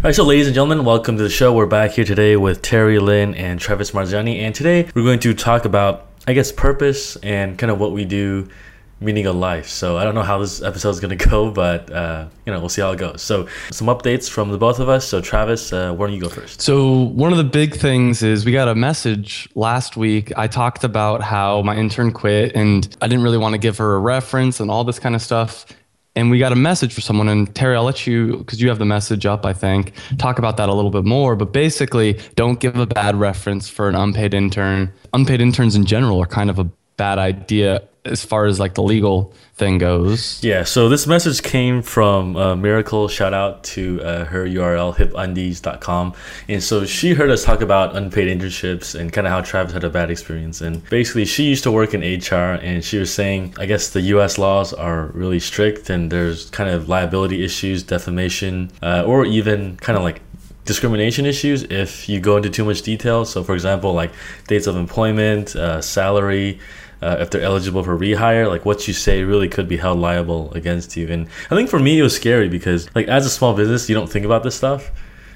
All right, so ladies and gentlemen, welcome to the show. We're back here today with Terry Lin and Travis Marziani, and today we're going to talk about, I guess, purpose and kind of what we do, meaning of life. So I don't know how this episode is going to go, but uh, you know, we'll see how it goes. So some updates from the both of us. So Travis, uh, why don't you go first? So one of the big things is we got a message last week. I talked about how my intern quit, and I didn't really want to give her a reference and all this kind of stuff and we got a message for someone. And terry i'll let you because you have the message up i think. Talk about that a little bit more. But basically don't give a bad reference for an unpaid intern. Unpaid interns in general are kind of a bad idea as far as like the legal thing goes. Yeah, so this message came from uh, Miracle. Shout out to uh, her URL, hipundies.com. And so she heard us talk about unpaid internships and kind of how Travis had a bad experience. And basically, she used to work in HR and she was saying, I guess the US laws are really strict and there's kind of liability issues, defamation, uh, or even kind of like discrimination issues if you go into too much detail. So, for example, like dates of employment, uh, salary, uh, if they're eligible for rehire, like what you say really could be held liable against you. And I think for me, it was scary because, like, as a small business, you don't think about this stuff.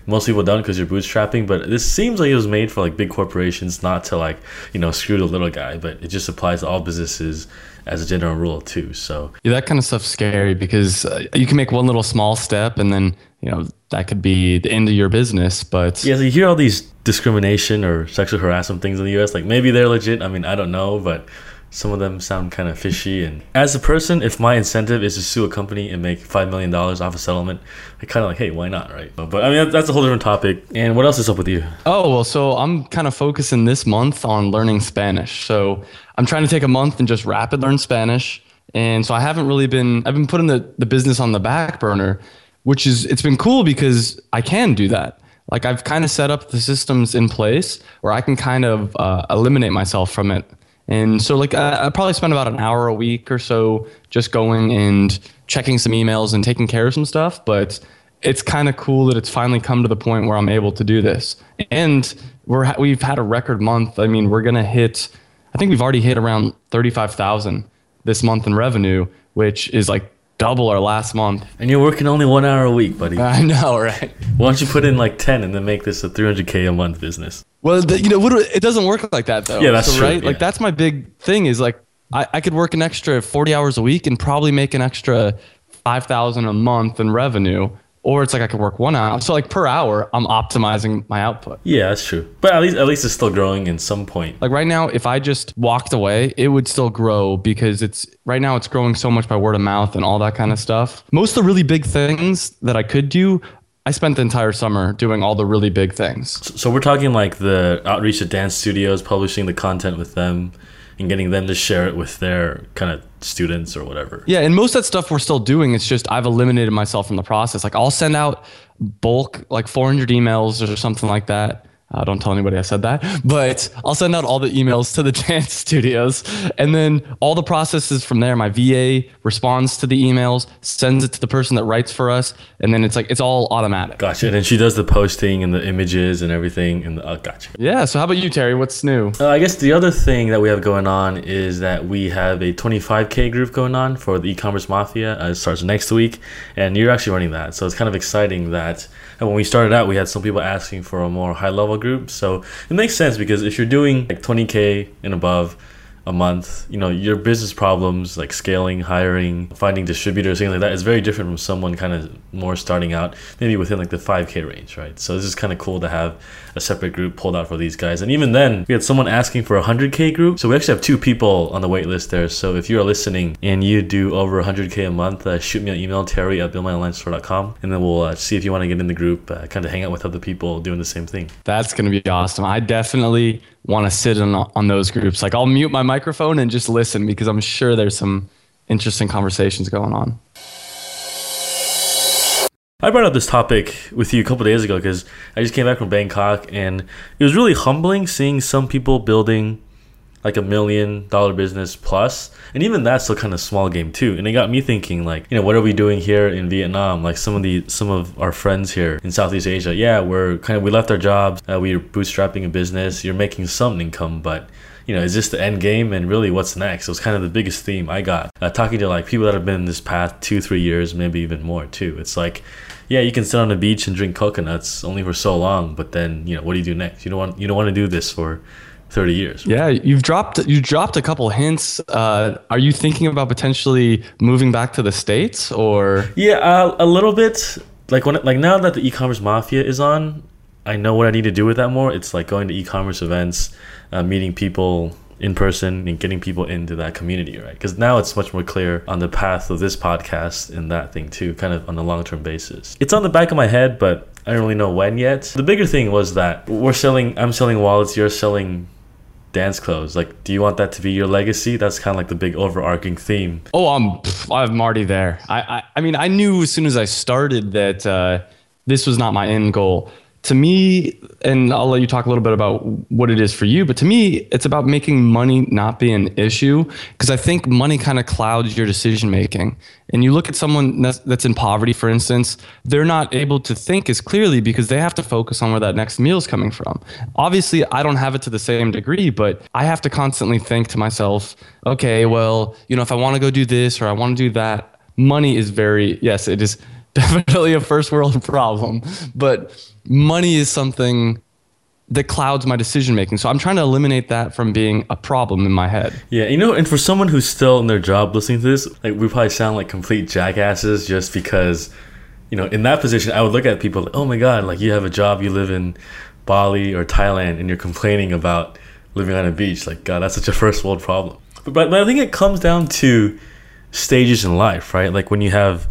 Most people don't because you're bootstrapping, but this seems like it was made for like big corporations, not to like you know screw the little guy. But it just applies to all businesses as a general rule too. So yeah, that kind of stuff's scary because uh, you can make one little small step and then you know that could be the end of your business. But yeah, so you hear all these discrimination or sexual harassment things in the U.S. Like maybe they're legit. I mean, I don't know, but some of them sound kind of fishy. And as a person, if my incentive is to sue a company and make $5 million off a settlement, I kind of like, hey, why not, right? But I mean, that's a whole different topic. And what else is up with you? Oh, well, so I'm kind of focusing this month on learning Spanish. So I'm trying to take a month and just rapid learn Spanish. And so I haven't really been, I've been putting the, the business on the back burner, which is, it's been cool because I can do that. Like I've kind of set up the systems in place where I can kind of uh, eliminate myself from it and so, like, I, I probably spend about an hour a week or so just going and checking some emails and taking care of some stuff. But it's kind of cool that it's finally come to the point where I'm able to do this. And we're we've had a record month. I mean, we're gonna hit. I think we've already hit around thirty-five thousand this month in revenue, which is like double our last month. And you're working only one hour a week, buddy. I know, right? Why don't you put in like ten and then make this a 300k a month business? Well, the, you know, it doesn't work like that though. Yeah, that's so, true. Right? Yeah. Like that's my big thing is like I, I could work an extra 40 hours a week and probably make an extra 5,000 a month in revenue. Or it's like I could work one hour. So like per hour, I'm optimizing my output. Yeah, that's true. But at least at least it's still growing in some point. Like right now, if I just walked away, it would still grow because it's right now it's growing so much by word of mouth and all that kind of stuff. Most of the really big things that I could do I spent the entire summer doing all the really big things. So we're talking like the outreach to dance studios, publishing the content with them, and getting them to share it with their kind of students or whatever. Yeah, and most of that stuff we're still doing. It's just I've eliminated myself from the process. Like I'll send out bulk like 400 emails or something like that uh, don't tell anybody I said that, but I'll send out all the emails to the dance studios, and then all the processes from there. My VA responds to the emails, sends it to the person that writes for us, and then it's like it's all automatic. Gotcha. And she does the posting and the images and everything. And the, oh, gotcha. Yeah. So how about you, Terry? What's new? Uh, I guess the other thing that we have going on is that we have a 25k group going on for the e-commerce mafia. Uh, it starts next week, and you're actually running that. So it's kind of exciting that and when we started out, we had some people asking for a more high level group. So it makes sense because if you're doing like 20K and above, a month, you know, your business problems like scaling, hiring, finding distributors, things like that is very different from someone kind of more starting out, maybe within like the 5K range, right? So this is kind of cool to have a separate group pulled out for these guys. And even then, we had someone asking for a 100K group. So we actually have two people on the wait list there. So if you're listening and you do over 100K a month, uh, shoot me an email, terry at buildmyonlinestore.com, and then we'll uh, see if you want to get in the group, uh, kind of hang out with other people doing the same thing. That's going to be awesome. I definitely want to sit on, on those groups. Like I'll mute my microphone and just listen because I'm sure there's some interesting conversations going on. I brought up this topic with you a couple days ago because I just came back from Bangkok and it was really humbling seeing some people building like a million dollar business plus, and even that's still kind of small game too. And it got me thinking, like, you know, what are we doing here in Vietnam? Like some of the some of our friends here in Southeast Asia, yeah, we're kind of we left our jobs, uh, we're bootstrapping a business, you're making some income, but you know, is this the end game? And really, what's next? It was kind of the biggest theme I got uh, talking to like people that have been in this path two, three years, maybe even more too. It's like, yeah, you can sit on the beach and drink coconuts only for so long, but then you know, what do you do next? You don't want you don't want to do this for 30 years. Yeah, you've dropped you dropped a couple hints. Uh, are you thinking about potentially moving back to the states or? Yeah, uh, a little bit. Like when like now that the e-commerce mafia is on, I know what I need to do with that more. It's like going to e-commerce events, uh, meeting people in person, and getting people into that community, right? Because now it's much more clear on the path of this podcast and that thing too, kind of on a long-term basis. It's on the back of my head, but I don't really know when yet. The bigger thing was that we're selling. I'm selling wallets. You're selling dance clothes. Like, do you want that to be your legacy? That's kind of like the big overarching theme. Oh, I'm I'm already there. I I, I mean, I knew as soon as I started that uh, this was not my end goal to me, and I'll let you talk a little bit about what it is for you, but to me, it's about making money not be an issue because I think money kind of clouds your decision making. And you look at someone that's, in poverty, for instance, they're not able to think as clearly because they have to focus on where that next meal is coming from. Obviously, I don't have it to the same degree, but I have to constantly think to myself, okay, well, you know, if I want to go do this or I want to do that, money is very, yes, it is definitely a first world problem, but money is something that clouds my decision making. So I'm trying to eliminate that from being a problem in my head. Yeah, you know, and for someone who's still in their job listening to this, like we probably sound like complete jackasses just because, you know, in that position, I would look at people like, oh my God, like you have a job, you live in Bali or Thailand, and you're complaining about living on a beach. Like, God, that's such a first world problem. But, but, I think it comes down to stages in life, right? Like when you have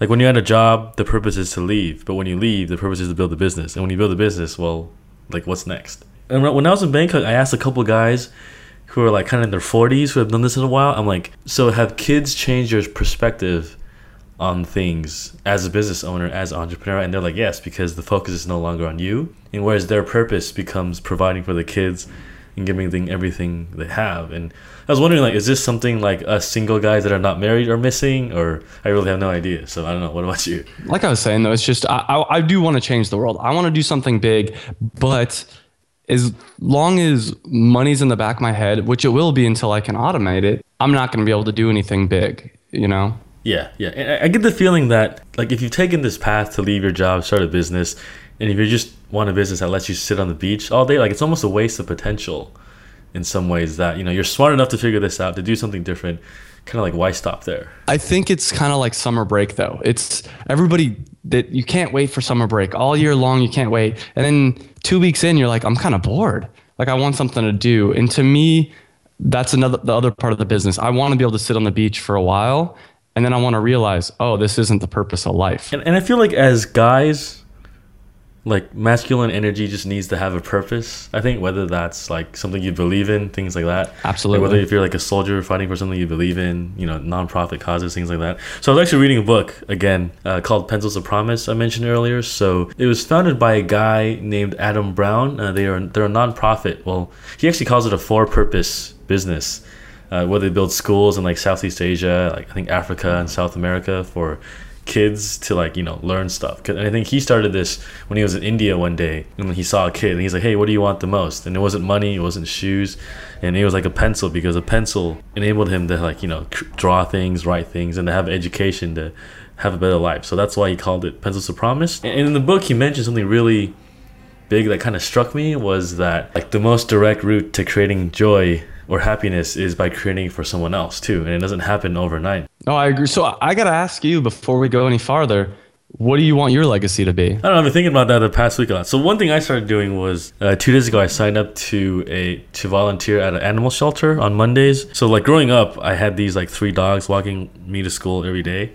like when you're at a job, the purpose is to leave, but when you leave, the purpose is to build a business. And when you build a business, well, like what's next? And when I was in Bangkok, I asked a couple guys who are like kind of in their 40s who have done this in a while. I'm like, so have kids changed your perspective on things as a business owner, as an entrepreneur? And they're like, yes, because the focus is no longer on you. And whereas their purpose becomes providing for the kids and giving them everything they have. And I was wondering, like, is this something like us single guys that are not married are missing, or I really have no idea. So I don't know. What about you? Like I was saying, though, it's just I, I, I do want to change the world. I want to do something big, but as long as money's in the back of my head, which it will be until I can automate it, I'm not going to be able to do anything big. You know. Yeah, yeah. And I get the feeling that like if you've taken this path to leave your job, start a business, and if you're just want a business that lets you sit on the beach all day, like it's almost a waste of potential in some ways that, you know, you're smart enough to figure this out, to do something different. Kind of like why stop there? I think it's kind of like summer break though. It's everybody that you can't wait for summer break all year long. You can't wait. And then two weeks in, you're like, I'm kind of bored. Like I want something to do. And to me, that's another the other part of the business. I want to be able to sit on the beach for a while and then I want to realize, oh, this isn't the purpose of life. And, and I feel like as guys, like masculine energy just needs to have a purpose. I think whether that's like something you believe in, things like that. Absolutely. Like whether if you're like a soldier fighting for something you believe in, you know, nonprofit causes, things like that. So I was actually reading a book again uh, called Pencils of Promise I mentioned earlier. So it was founded by a guy named Adam Braun. Uh, they are they're a nonprofit. Well, he actually calls it a for-purpose business. Uh, where they build schools in like Southeast Asia, like I think Africa and South America for kids to like you know learn stuff. Cause I think he started this when he was in India one day, and he saw a kid, and he's like, "Hey, what do you want the most?" And it wasn't money, it wasn't shoes, and it was like a pencil because a pencil enabled him to like you know draw things, write things, and to have education to have a better life. So that's why he called it Pencils of Promise. And in the book, he mentioned something really big that kind of struck me was that like the most direct route to creating joy or happiness is by creating for someone else too and it doesn't happen overnight no i agree so i gotta ask you before we go any farther what do you want your legacy to be? I don't know. I've been thinking about that the past week a lot. So one thing I started doing was uh, two days ago I signed up to a to volunteer at an animal shelter on Mondays. So like growing up, I had these like three dogs walking me to school every day,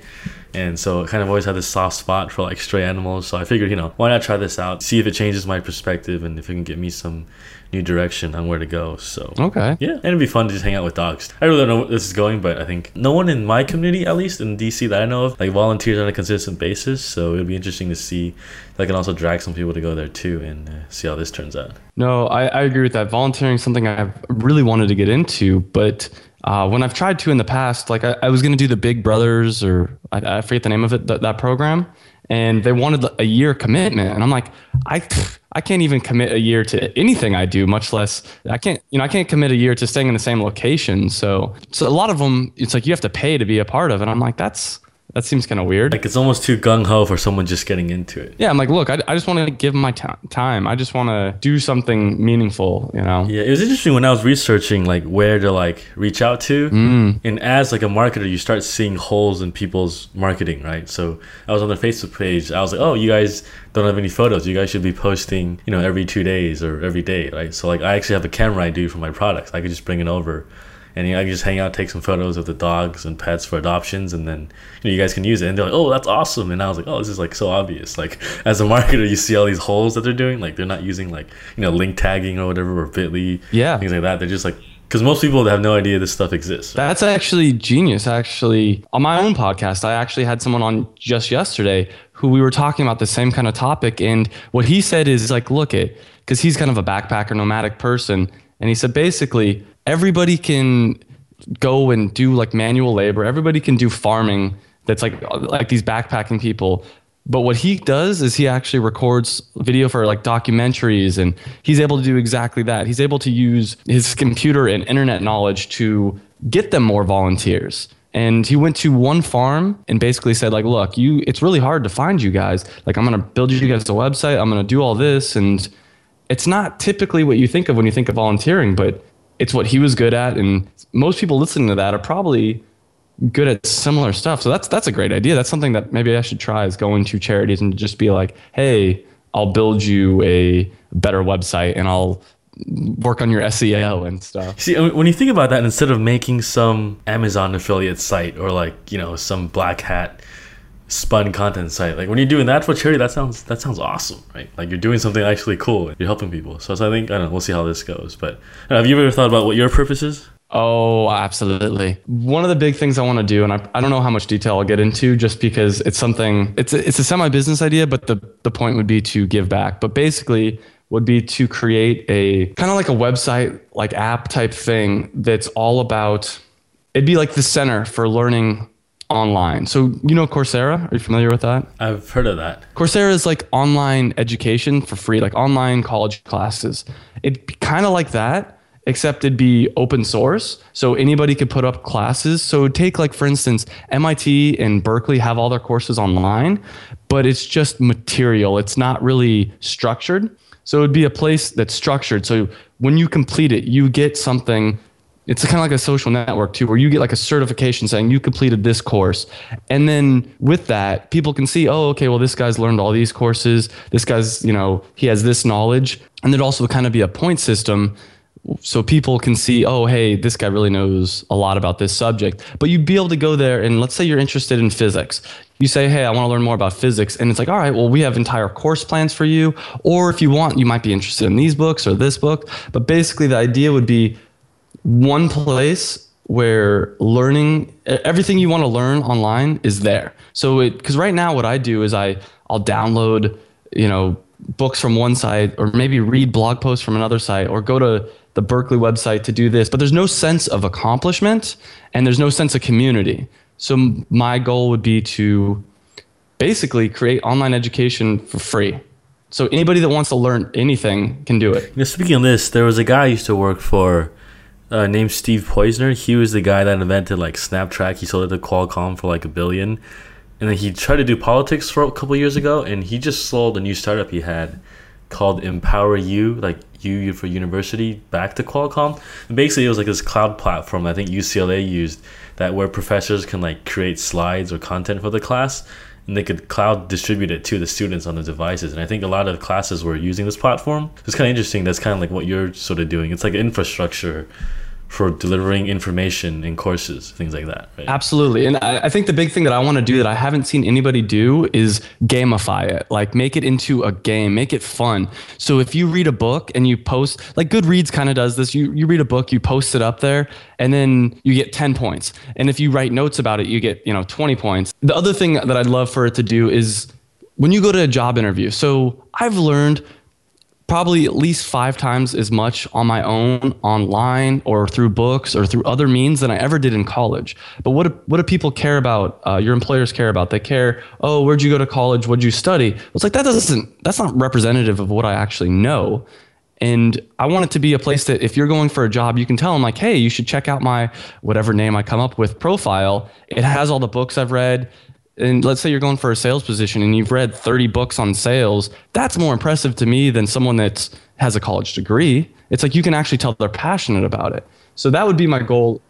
And so I kind of always had this soft spot for like stray animals. So I figured, you know, why not try this out, see if it changes my perspective and if it can get me some new direction on where to go. So Okay. yeah, and it'd be fun to just hang out with dogs. I really don't know where this is going, but I think no one in my community, at least in DC that I know of, like volunteers on a consistent basis. So it'd be interesting to see if I can also drag some people to go there too and uh, see how this turns out. No, I, I agree with that. Volunteering is something I've really wanted to get into, but uh, when I've tried to in the past, like I, I was going to do the Big Brothers or I, I forget the name of it, that, that program, and they wanted a year commitment, and I'm like, I I can't even commit a year to anything I do, much less I can't you know I can't commit a year to staying in the same location. So so a lot of them, it's like you have to pay to be a part of it. I'm like that's that seems kind of weird. Like it's almost too gung ho for someone just getting into it. Yeah, I'm like, look, I, I just want to give my t- time. I just want to do something meaningful, you know? Yeah, it was interesting when I was researching like where to like reach out to. Mm. And as like a marketer, you start seeing holes in people's marketing, right? So I was on their Facebook page. I was like, oh, you guys don't have any photos. You guys should be posting, you know, every two days or every day, right? So like I actually have a camera I do for my products. I could just bring it over and you know, I can just hang out, take some photos of the dogs and pets for adoptions, and then you know you guys can use it. And they're like, "Oh, that's awesome!" And I was like, "Oh, this is like so obvious." Like as a marketer, you see all these holes that they're doing. Like they're not using like you know link tagging or whatever or Bitly, Yeah. things like that. They're just like because most people have no idea this stuff exists. That's actually genius. Actually, on my own podcast, I actually had someone on just yesterday who we were talking about the same kind of topic. And what he said is like, look it, because he's kind of a backpacker, nomadic person. And he said basically, everybody can go and do like manual labor. Everybody can do farming. That's like like these backpacking people. But what he does is he actually records video for like documentaries and he's able to do exactly that. He's able to use his computer and internet knowledge to get them more volunteers. And he went to one farm and basically said like, "Look, you it's really hard to find you guys. Like I'm going to build you guys a website. I'm going to do all this and it's not typically what you think of when you think of volunteering, but it's what he was good at and most people listening to that are probably good at similar stuff. So that's that's a great idea. That's something that maybe I should try is going to charities and just be like, "Hey, I'll build you a better website and I'll work on your SEO and stuff." See, when you think about that, instead of making some Amazon affiliate site or like you know some black hat spun content site, like when you're doing that for charity, that sounds that sounds awesome, right? Like you're doing something actually cool. You're helping people. So, so I think I don't know. We'll see how this goes. But uh, have you ever thought about what your purpose is? Oh, absolutely. One of the big things I want to do, and I, I don't know how much detail I'll get into just because it's something, it's a, it's a semi business idea, but the, the point would be to give back. But basically, would be to create a kind of like a website, like app type thing that's all about, it'd be like the center for learning online. So, you know, Coursera, are you familiar with that? I've heard of that. Coursera is like online education for free, like online college classes. It'd be kind of like that, except it'd be open source. So anybody could put up classes. So take like, for instance, MIT and Berkeley have all their courses online, but it's just material. It's not really structured. So it'd be a place that's structured. So when you complete it, you get something it's kind of like a social network too where you get like a certification saying you completed this course. And then with that people can see oh okay well this guy's learned all these courses. This guy's you know he has this knowledge. And there'd also kind of be a point system so people can see oh hey this guy really knows a lot about this subject. But you'd be able to go there and let's say you're interested in physics. You say hey i want to learn more about physics. And it's like all right well we have entire course plans for you. Or if you want you might be interested in these books or this book. But basically the idea would be one place where learning everything you want to learn online is there. So it because right now what I do is I I'll download you know books from one site or maybe read blog posts from another site or go to the Berkeley website to do this, but there's no sense of accomplishment and there's no sense of community. So my goal would be to basically create online education for free. So anybody that wants to learn anything can do it. You know, speaking of this, there was a guy I used to work for uh, named Steve Poizner. He was the guy that invented like Snaptrack. He sold it to Qualcomm for like a billion, and then he tried to do politics for a couple years ago, and he just sold a new startup he had called Empower U, like U for university, back to Qualcomm. And basically, it was like this cloud platform I think UCLA used that where professors can like create slides or content for the class. And they could cloud distribute it to the students on the devices. And I think a lot of classes were using this platform. It's kind of interesting. That's kind of like what you're sort of doing. It's like infrastructure for delivering information in courses, things like that. Right? Absolutely. And I, I think the big thing that I want to do that I haven't seen anybody do is gamify it. Like make it into a game, make it fun. So if you read a book and you post, like Goodreads kind of does this, you, you read a book, you post it up there, and then you get 10 points. And if you write notes about it, you get, you know, 20 points. The other thing that I'd love for it to do is when you go to a job interview. So I've learned probably at least five times as much on my own online or through books or through other means than I ever did in college. But what do, what do people care about? Uh, your employers care about? They care, oh, where'd you go to college? What'd you study? It's like that doesn't that's not representative of what I actually know. And I want it to be a place that if you're going for a job, you can tell them like, hey, you should check out my whatever name I come up with profile. It has all the books I've read and let's say you're going for a sales position and you've read 30 books on sales, that's more impressive to me than someone that has a college degree. It's like you can actually tell they're passionate about it. So that would be my goal,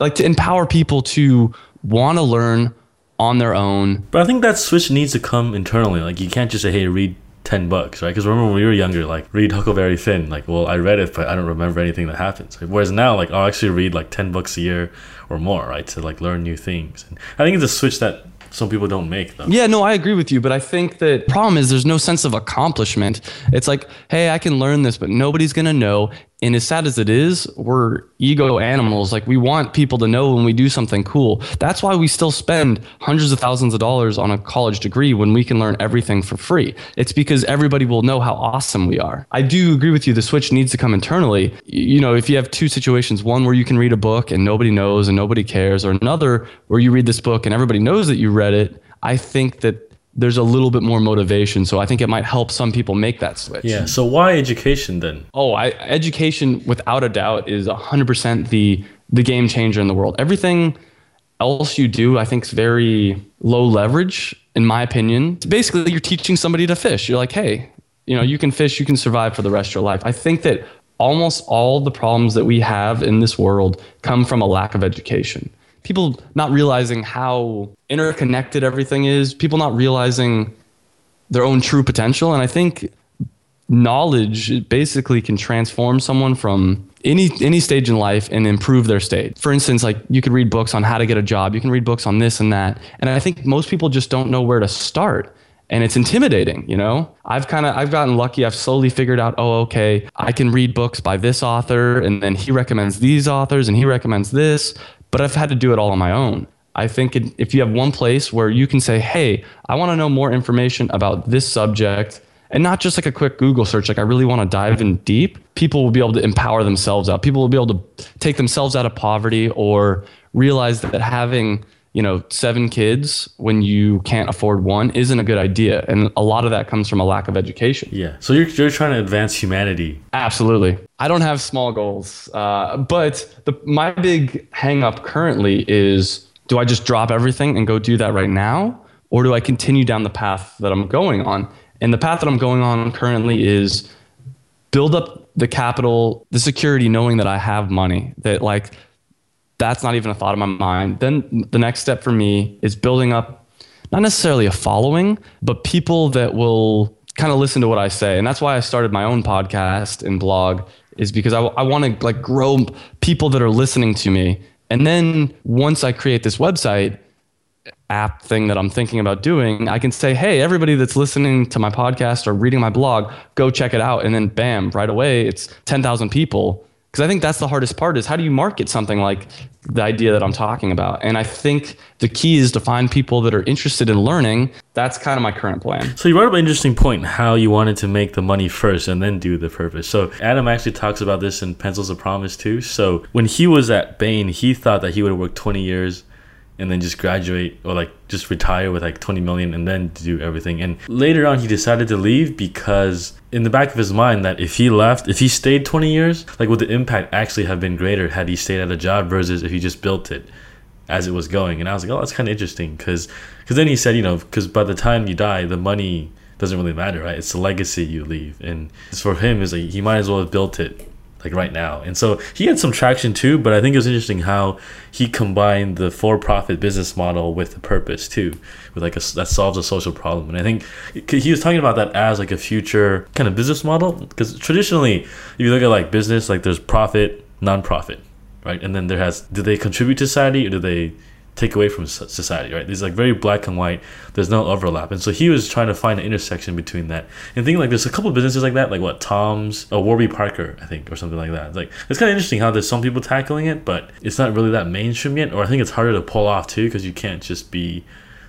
like to empower people to want to learn on their own. But I think that switch needs to come internally. Like you can't just say, "Hey, read 10 books, right? Because remember when we were younger, like read Huckleberry Finn. Like, well, I read it, but I don't remember anything that happens. Whereas now, like I'll actually read like 10 books a year or more, right, to like learn new things. And I think it's a switch that some people don't make them. Yeah, no, I agree with you, but I think that problem is there's no sense of accomplishment. It's like, hey, I can learn this, but nobody's gonna know. And as sad as it is, we're ego animals. Like we want people to know when we do something cool. That's why we still spend hundreds of thousands of dollars on a college degree when we can learn everything for free. It's because everybody will know how awesome we are. I do agree with you. The switch needs to come internally. You know, if you have two situations, one where you can read a book and nobody knows and nobody cares, or another where you read this book and everybody knows that you read it, I think that there's a little bit more motivation. So I think it might help some people make that switch. Yeah. So why education then? Oh, I, education without a doubt is 100% the the game changer in the world. Everything else you do, I think, is very low leverage, in my opinion. Basically, you're teaching somebody to fish. You're like, hey, you know, you can fish, you can survive for the rest of your life. I think that almost all the problems that we have in this world come from a lack of education people not realizing how interconnected everything is, people not realizing their own true potential. And I think knowledge basically can transform someone from any any stage in life and improve their state. For instance, like you could read books on how to get a job, you can read books on this and that. And I think most people just don't know where to start. And it's intimidating, you know? I've kind of I've gotten lucky. I've slowly figured out, oh, okay, I can read books by this author and then he recommends these authors and he recommends this but I've had to do it all on my own. I think it, if you have one place where you can say, hey, I want to know more information about this subject, and not just like a quick Google search, like I really want to dive in deep, people will be able to empower themselves out. People will be able to take themselves out of poverty or realize that having you know, seven kids when you can't afford one isn't a good idea. And a lot of that comes from a lack of education. Yeah. So you're, you're trying to advance humanity. Absolutely. I don't have small goals. Uh, but the, my big hangup currently is do I just drop everything and go do that right now? Or do I continue down the path that I'm going on? And the path that I'm going on currently is build up the capital, the security, knowing that I have money, that like that's not even a thought in my mind. Then the next step for me is building up not necessarily a following, but people that will kind of listen to what I say. And that's why I started my own podcast and blog is because I, I want to like grow people that are listening to me. And then once I create this website app thing that I'm thinking about doing, I can say, hey, everybody that's listening to my podcast or reading my blog, go check it out. And then bam, right away, it's 10,000 people because I think that's the hardest part is how do you market something like the idea that I'm talking about? And I think the key is to find people that are interested in learning. That's kind of my current plan. So you brought up an interesting point, how you wanted to make the money first and then do the purpose. So Adam actually talks about this in Pencils of Promise too. So when he was at Bain, he thought that he would worked 20 years and then just graduate or like just retire with like 20 million and then do everything. And later on, he decided to leave because in the back of his mind that if he left, if he stayed 20 years, like would the impact actually have been greater had he stayed at a job versus if he just built it as it was going. And I was like, oh, that's kind of interesting because because then he said, you know, because by the time you die, the money doesn't really matter, right? It's the legacy you leave. And for him, is like he might as well have built it like right now. And so he had some traction too, but I think it was interesting how he combined the for-profit business model with the purpose too, with like a, that solves a social problem. And I think he was talking about that as like a future kind of business model because traditionally, if you look at like business, like there's profit, non-profit, right? And then there has do they contribute to society or do they take away from society, right? There's like very black and white. There's no overlap, and so he was trying to find an intersection between that. And thinking like there's a couple of businesses like that, like what Tom's, or Warby Parker, I think, or something like that. It's like it's kind of interesting how there's some people tackling it, but it's not really that mainstream yet. Or I think it's harder to pull off too because you can't just be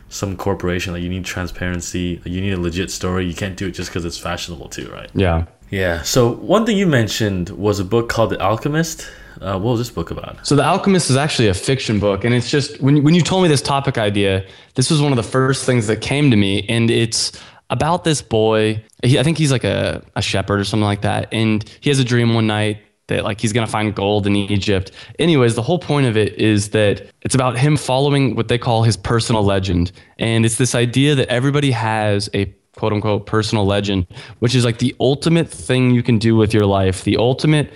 some corporation. Like you need transparency. you need a legit story. You can't do it just because it's fashionable too, right? Yeah. Yeah. So one thing you mentioned was a book called The Alchemist. Uh, what was this book about? So The Alchemist is actually a fiction book, and it's just when when you told me this topic idea, this was one of the first things that came to me, and it's about this boy. He, I think he's like a, a shepherd or something like that, and he has a dream one night that like he's gonna find gold in Egypt. Anyways, the whole point of it is that it's about him following what they call his personal legend, and it's this idea that everybody has a quote unquote personal legend, which is like the ultimate thing you can do with your life, the ultimate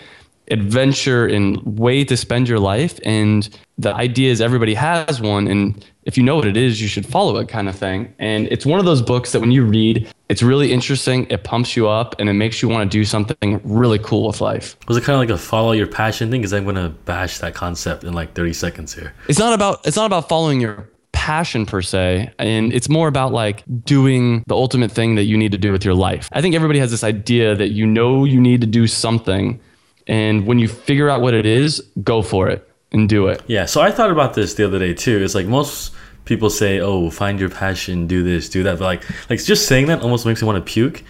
adventure and way to spend your life. And the idea is everybody has one. And if you know what it is, you should follow it kind of thing. And it's one of those books that when you read, it's really interesting. It pumps you up and it makes you want to do something really cool with life. Was it kind of like a follow your passion thing? Because I'm going to bash that concept in like 30 seconds here. It's not about, it's not about following your passion per se and it's more about like doing the ultimate thing that you need to do with your life i think everybody has this idea that you know you need to do something and when you figure out what it is, go for it and do it. Yeah. So I thought about this the other day too. It's like most people say, "Oh, find your passion, do this, do that," but like, like just saying that almost makes me want to puke.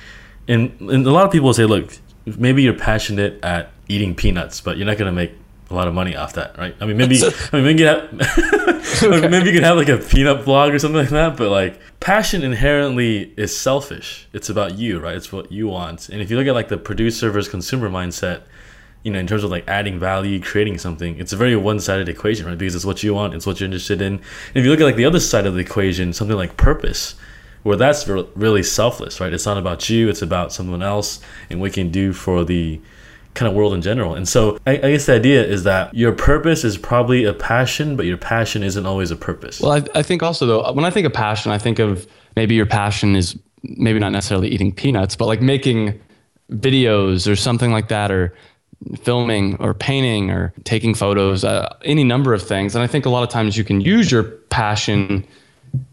And and a lot of people say, "Look, maybe you're passionate at eating peanuts, but you're not gonna make a lot of money off that, right? I mean, maybe I mean maybe you have, okay. maybe you could have like a peanut blog or something like that. But like, passion inherently is selfish. It's about you, right? It's what you want. And if you look at like the producer versus consumer mindset, you know, in terms of like adding value, creating something, it's a very one-sided equation, right? Because it's what you want, it's what you're interested in. And if you look at like the other side of the equation, something like purpose, where that's really selfless, right? It's not about you, it's about someone else and what you can do for the kind of world in general. And so I, I, guess the idea is that your purpose is probably a passion, but your passion isn't always a purpose. Well, I, I think also though, when I think of passion, I think of maybe your passion is maybe not necessarily eating peanuts, but like making videos or something like that, or filming or painting or taking photos, uh, any number of things. And I think a lot of times you can use your passion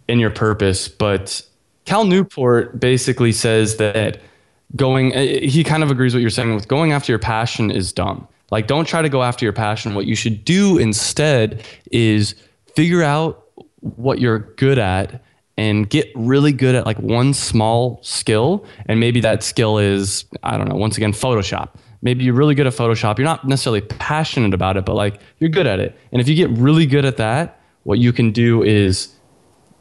in your purpose. But Cal Newport basically says that going, uh, he kind of agrees with what you're saying with going after your passion is dumb. Like, don't try to go after your passion. What you should do instead is figure out what you're good at and get really good at like one small skill. And maybe that skill is, I don't know, once again, Photoshop maybe you're really good at Photoshop. You're not necessarily passionate about it, but like you're good at it. And if you get really good at that, what you can do is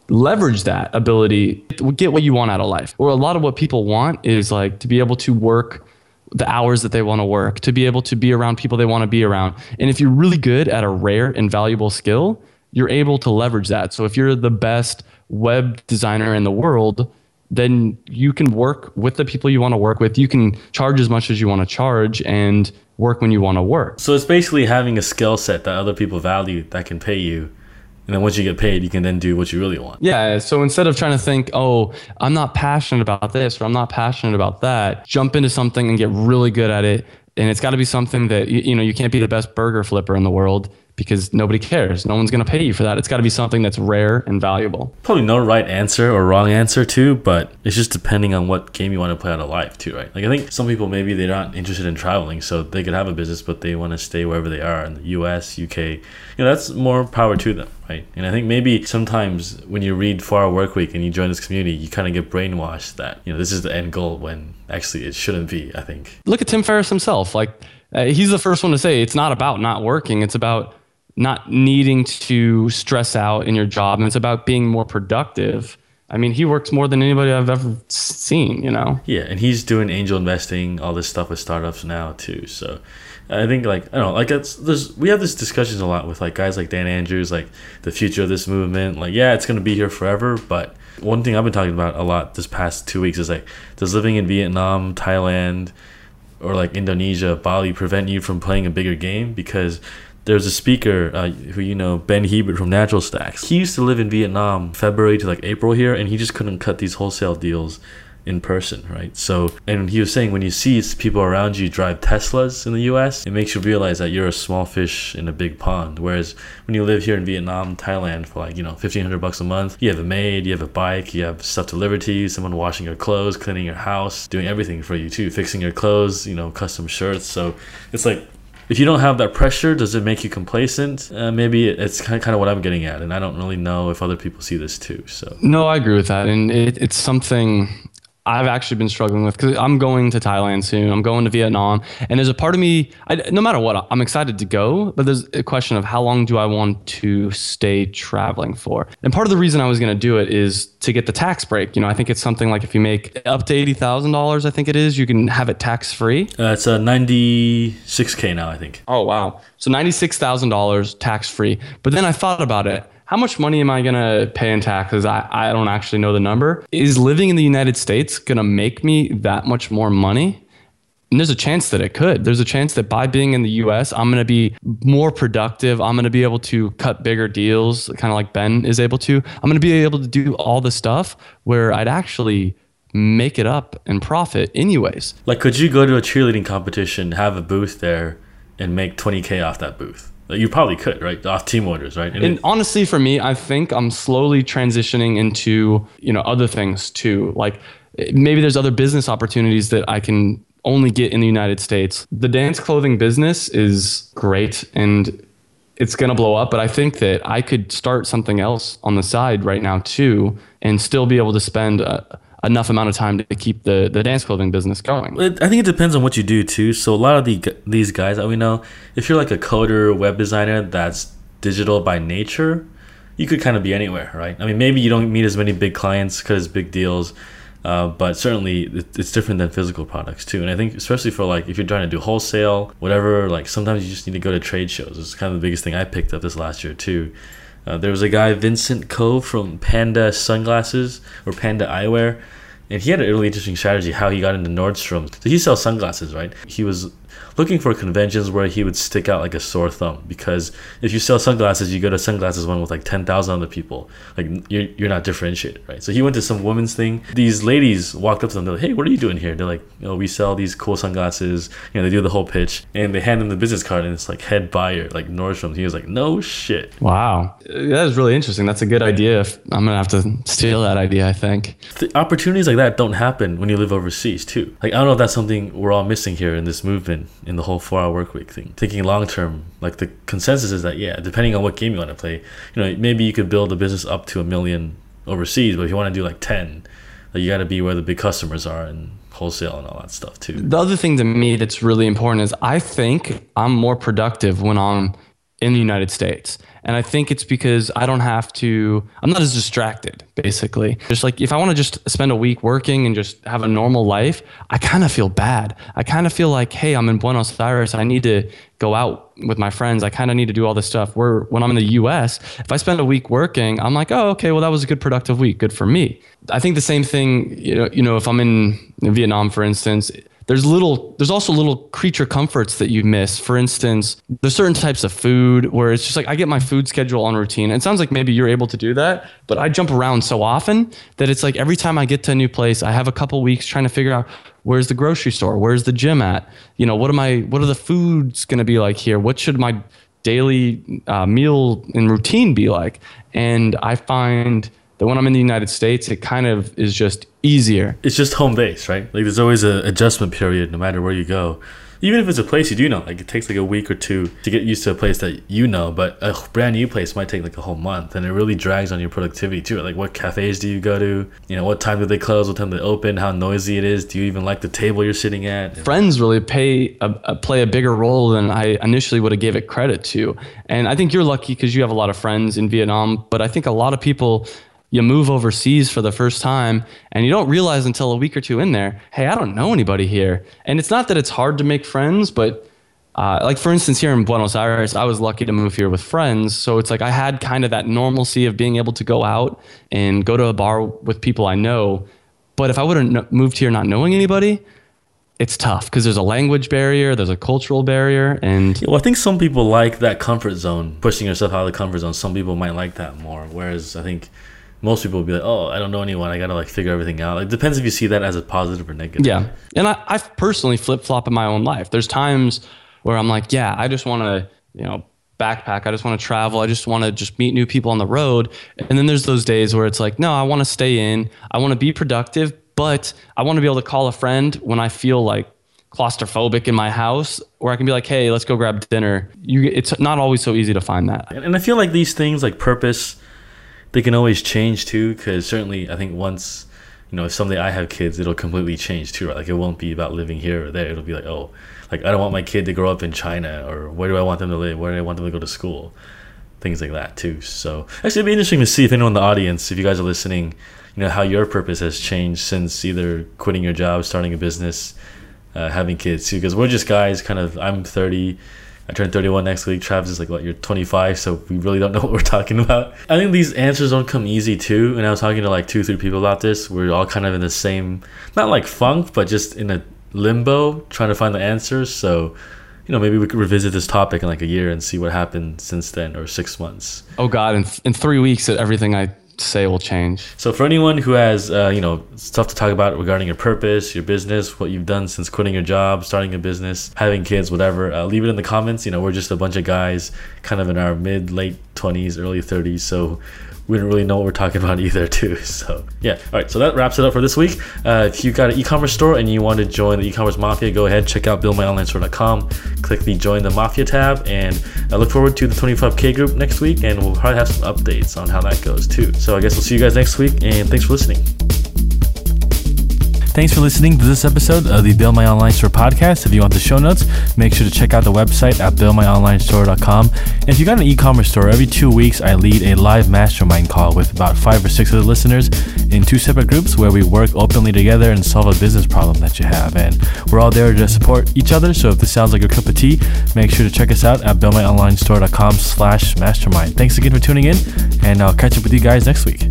leverage that ability, get what you want out of life. Or a lot of what people want is like to be able to work the hours that they want to work, to be able to be around people they want to be around. And if you're really good at a rare and valuable skill, you're able to leverage that. So if you're the best web designer in the world, then you can work with the people you want to work with. You can charge as much as you want to charge and work when you want to work. So it's basically having a skill set that other people value that can pay you. And then once you get paid, you can then do what you really want. Yeah. So instead of trying to think, oh, I'm not passionate about this or I'm not passionate about that, jump into something and get really good at it. And it's got to be something that, you, know, you can't be the best burger flipper in the world because nobody cares. No one's going to pay you for that. It's got to be something that's rare and valuable. Probably no right answer or wrong answer too, but it's just depending on what game you want to play out of life too, right? Like I think some people maybe they're not interested in traveling, so they could have a business, but they want to stay wherever they are in the U.S., UK. You know, that's more power to them, right? And I think maybe sometimes when you read Four Hour Work Week and you join this community, you kind of get brainwashed that you know this is the end goal when actually it shouldn't be. I think. Look at Tim Ferriss himself. Like uh, he's the first one to say it's not about not working; it's about not needing to stress out in your job and it's about being more productive. I mean, he works more than anybody I've ever seen, you know? Yeah, and he's doing angel investing, all this stuff with startups now too. So I think like I don't know, like it's there's we have this discussions a lot with like guys like Dan Andrews, like the future of this movement. Like, yeah, it's gonna be here forever, but one thing I've been talking about a lot this past two weeks is like does living in Vietnam, Thailand, or like Indonesia, Bali prevent you from playing a bigger game? Because there's a speaker uh, who you know ben hebert from natural stacks he used to live in vietnam february to like april here and he just couldn't cut these wholesale deals in person, right? So, and he was saying when you see people around you drive Teslas in the US, it makes you realize that you're a small fish in a big pond. Whereas when you live here in Vietnam, Thailand for like, you know, 1500 bucks a month, you have a maid, you have a bike, you have stuff delivered to you, someone washing your clothes, cleaning your house, doing everything for you too, fixing your clothes, you know, custom shirts. So it's like if you don't have that pressure, does it make you complacent? Uh, maybe it's kind of, kind of what I'm getting at, and I don't really know if other people see this too. So no, I agree with that, and it, it's something I've actually been struggling with because I'm going to Thailand soon. I'm going to Vietnam, and there's a part of me. I, no matter what, I'm excited to go, but there's a question of how long do I want to stay traveling for. And part of the reason I was going to do it is to get the tax break. You know, I think it's something like if you make up to eighty thousand dollars, I think it is, you can have it tax free. Uh, it's a ninety six k now, I think. Oh wow! So ninety six thousand dollars tax free. But then I thought about it how much money am I going to pay in taxes? I, I don't actually know the number. Is living in the United States going to make me that much more money? And there's a chance that it could. There's a chance that by being in the US, I'm going to be more productive. I'm going to be able to cut bigger deals, kind of like Ben is able to. I'm going to be able to do all the stuff where I'd actually make it up and profit anyways. Like, could you go to a cheerleading competition, have a booth there, and make 20K off that booth? You probably could, right? Off team orders, right? And, and it, honestly, for me, I think I'm slowly transitioning into you know other things too. Like maybe there's other business opportunities that I can only get in the United States. The dance clothing business is great and it's going to blow up, but I think that I could start something else on the side right now too and still be able to spend. Enough amount of time to keep the, the dance clothing business going. I think it depends on what you do too. So a lot of the these guys that we know, if you're like a coder, web designer that's digital by nature, you could kind of be anywhere, right? I mean, maybe you don't meet as many big clients because big deals, uh, but certainly it's different than physical products too. And I think especially for like if you're trying to do wholesale, whatever, like sometimes you just need to go to trade shows. It's kind of the biggest thing I picked up this last year too. Uh, there was a guy, Vincent Cove from Panda Sunglasses or Panda Eyewear, and he had a really interesting strategy how he got into Nordstrom. So he sells sunglasses, right? He was looking for conventions where he would stick out like a sore thumb because if you sell sunglasses you go to sunglasses one with like 10,000 other people. Like you're, you're not differentiated right? So he went to some women's thing. These ladies walked up to him they're like hey what are you doing here? They're like oh we sell these cool sunglasses. You know they do the whole pitch and they hand him the business card and it's like head buyer like Nordstrom. He was like no shit. Wow. That is really interesting. That's a good idea. I'm gonna have to steal that idea I think. The opportunities like that don't happen when you live overseas too. Like I don't know if that's something we're all missing here in this movement in the whole four hour work week thing. Thinking long term, like the consensus is that yeah, depending on what game you want to play, you know, maybe you could build a business up to a million overseas, but if you want to do like ten, like you got to be where the big customers are and wholesale and all that stuff too. The other thing to me that's really important is I think I'm more productive when I'm in the United States. And I think it's because I don't have to, I'm not as distracted, basically. Just like if I want to just spend a week working and just have a normal life, I kind of feel bad. I kind of feel like, hey, I'm in Buenos Aires. I need to go out with my friends. I kind of need to do all this stuff. Where when I'm in the US, if I spend a week working, I'm like, oh, okay, well, that was a good productive week. Good for me. I think the same thing, you know, you know if I'm in Vietnam, for instance, there's little there's also little creature comforts that you miss. For instance there's certain types of food where it's just like i get my food schedule on routine. It sounds like maybe you're able to do that but i jump around so often that it's like every time i get to a new place i have a couple weeks trying to figure out where's the grocery store where's the gym at? You know what am i what are the foods going to be like here? What should my daily uh, meal and routine be like? And i find that when I'm in the United States, it kind of is just easier. It's just home base, right? Like there's always an adjustment period no matter where you go. Even if it's a place you do know, like it takes like a week or two to get used to a place that you know, but a brand new place might take like a whole month and it really drags on your productivity too. Like what cafes do you go to? You know, what time do they close? What time do they open? How noisy it is? Do you even like the table you're sitting at? Friends really pay a, a play a bigger role than I initially would have gave it credit to. And I think you're lucky because you have a lot of friends in Vietnam, but I think a lot of people you move overseas for the first time and you don't realize until a week or two in there, hey, I don't know anybody here. And it's not that it's hard to make friends, but uh, like for instance, here in Buenos Aires, I was lucky to move here with friends. So it's like I had kind of that normalcy of being able to go out and go to a bar with people I know. But if I would have moved here not knowing anybody, it's tough because there's a language barrier, there's a cultural barrier, and well, I think some people like that comfort zone, pushing yourself out of the comfort zone. Some people might like that more, whereas I think most people will be like, "Oh, I don't know anyone. I gotta like figure everything out." Like, depends if you see that as a positive or negative. Yeah, and I, I've personally flip flop in my own life. There's times where I'm like, yeah, I just want to, you know, backpack. I just want to travel. I just want to just meet new people on the road. And then there's those days where it's like, no, I want to stay in. I want to be productive, but I want to be able to call a friend when I feel like claustrophobic in my house or I can be like, "Hey, let's go grab dinner." You it's not always so easy to find that. And I feel like these things like purpose they can always change too cuz certainly I think once you know, if someday I have kids, it'll completely change too, right? Like it won't be about living here or there. It'll be like, oh, like I don't want my kid to grow up in China or where do I want them to live? Where do I want them to go to school? Things like that too. So actually, it'd be interesting to see if anyone in the audience, if you guys are listening, you know how your purpose has changed since either quitting your job, starting a business, uh, having kids too. Because we're just guys, kind of. I'm 30. I turn 31 next week. Travis is like, what, you're 25, so we really don't know what we're talking about. I think these answers don't come easy too. And I was talking to like two, three people about this. We're all kind of in the same, not like funk, but just in a limbo trying to find the answers. So, you know, maybe we could revisit this topic in like a year and see what happened since then or six months. Oh, God. In, in three weeks, everything I say will change. So for anyone who has uh, you know stuff to talk about regarding your purpose, your business, what you've done since quitting your job, starting a business, having kids, whatever, uh, leave it in the comments. You know, we're just a bunch of guys, kind of in our mid late twenties, early thirties, so we don't really know what we're talking about either too so yeah. All right so that wraps it up for this week. Uh, if you've got an e-commerce store and you want to join the e-commerce mafia go ahead check out buildmyonlinestore.com click the join the mafia tab and i look forward to the 25k group next week and we'll probably have some updates on how that goes too. So i guess we'll see you guys next week and thanks for listening Thanks for listening to this episode of the Build My Online Store podcast. If you want the show notes, make sure to check out the website at buildmyonlinestore.com. And if you got an e-commerce store, every two weeks I lead a live mastermind call with about five or six of the listeners in two separate groups where we work openly together and solve a business problem that you have. And we're all there to support each other. So if this sounds like your cup of tea, make sure to check us out at buildmyonlinestore.com slash mastermind. Thanks again for tuning in, and I'll catch up with you guys next week.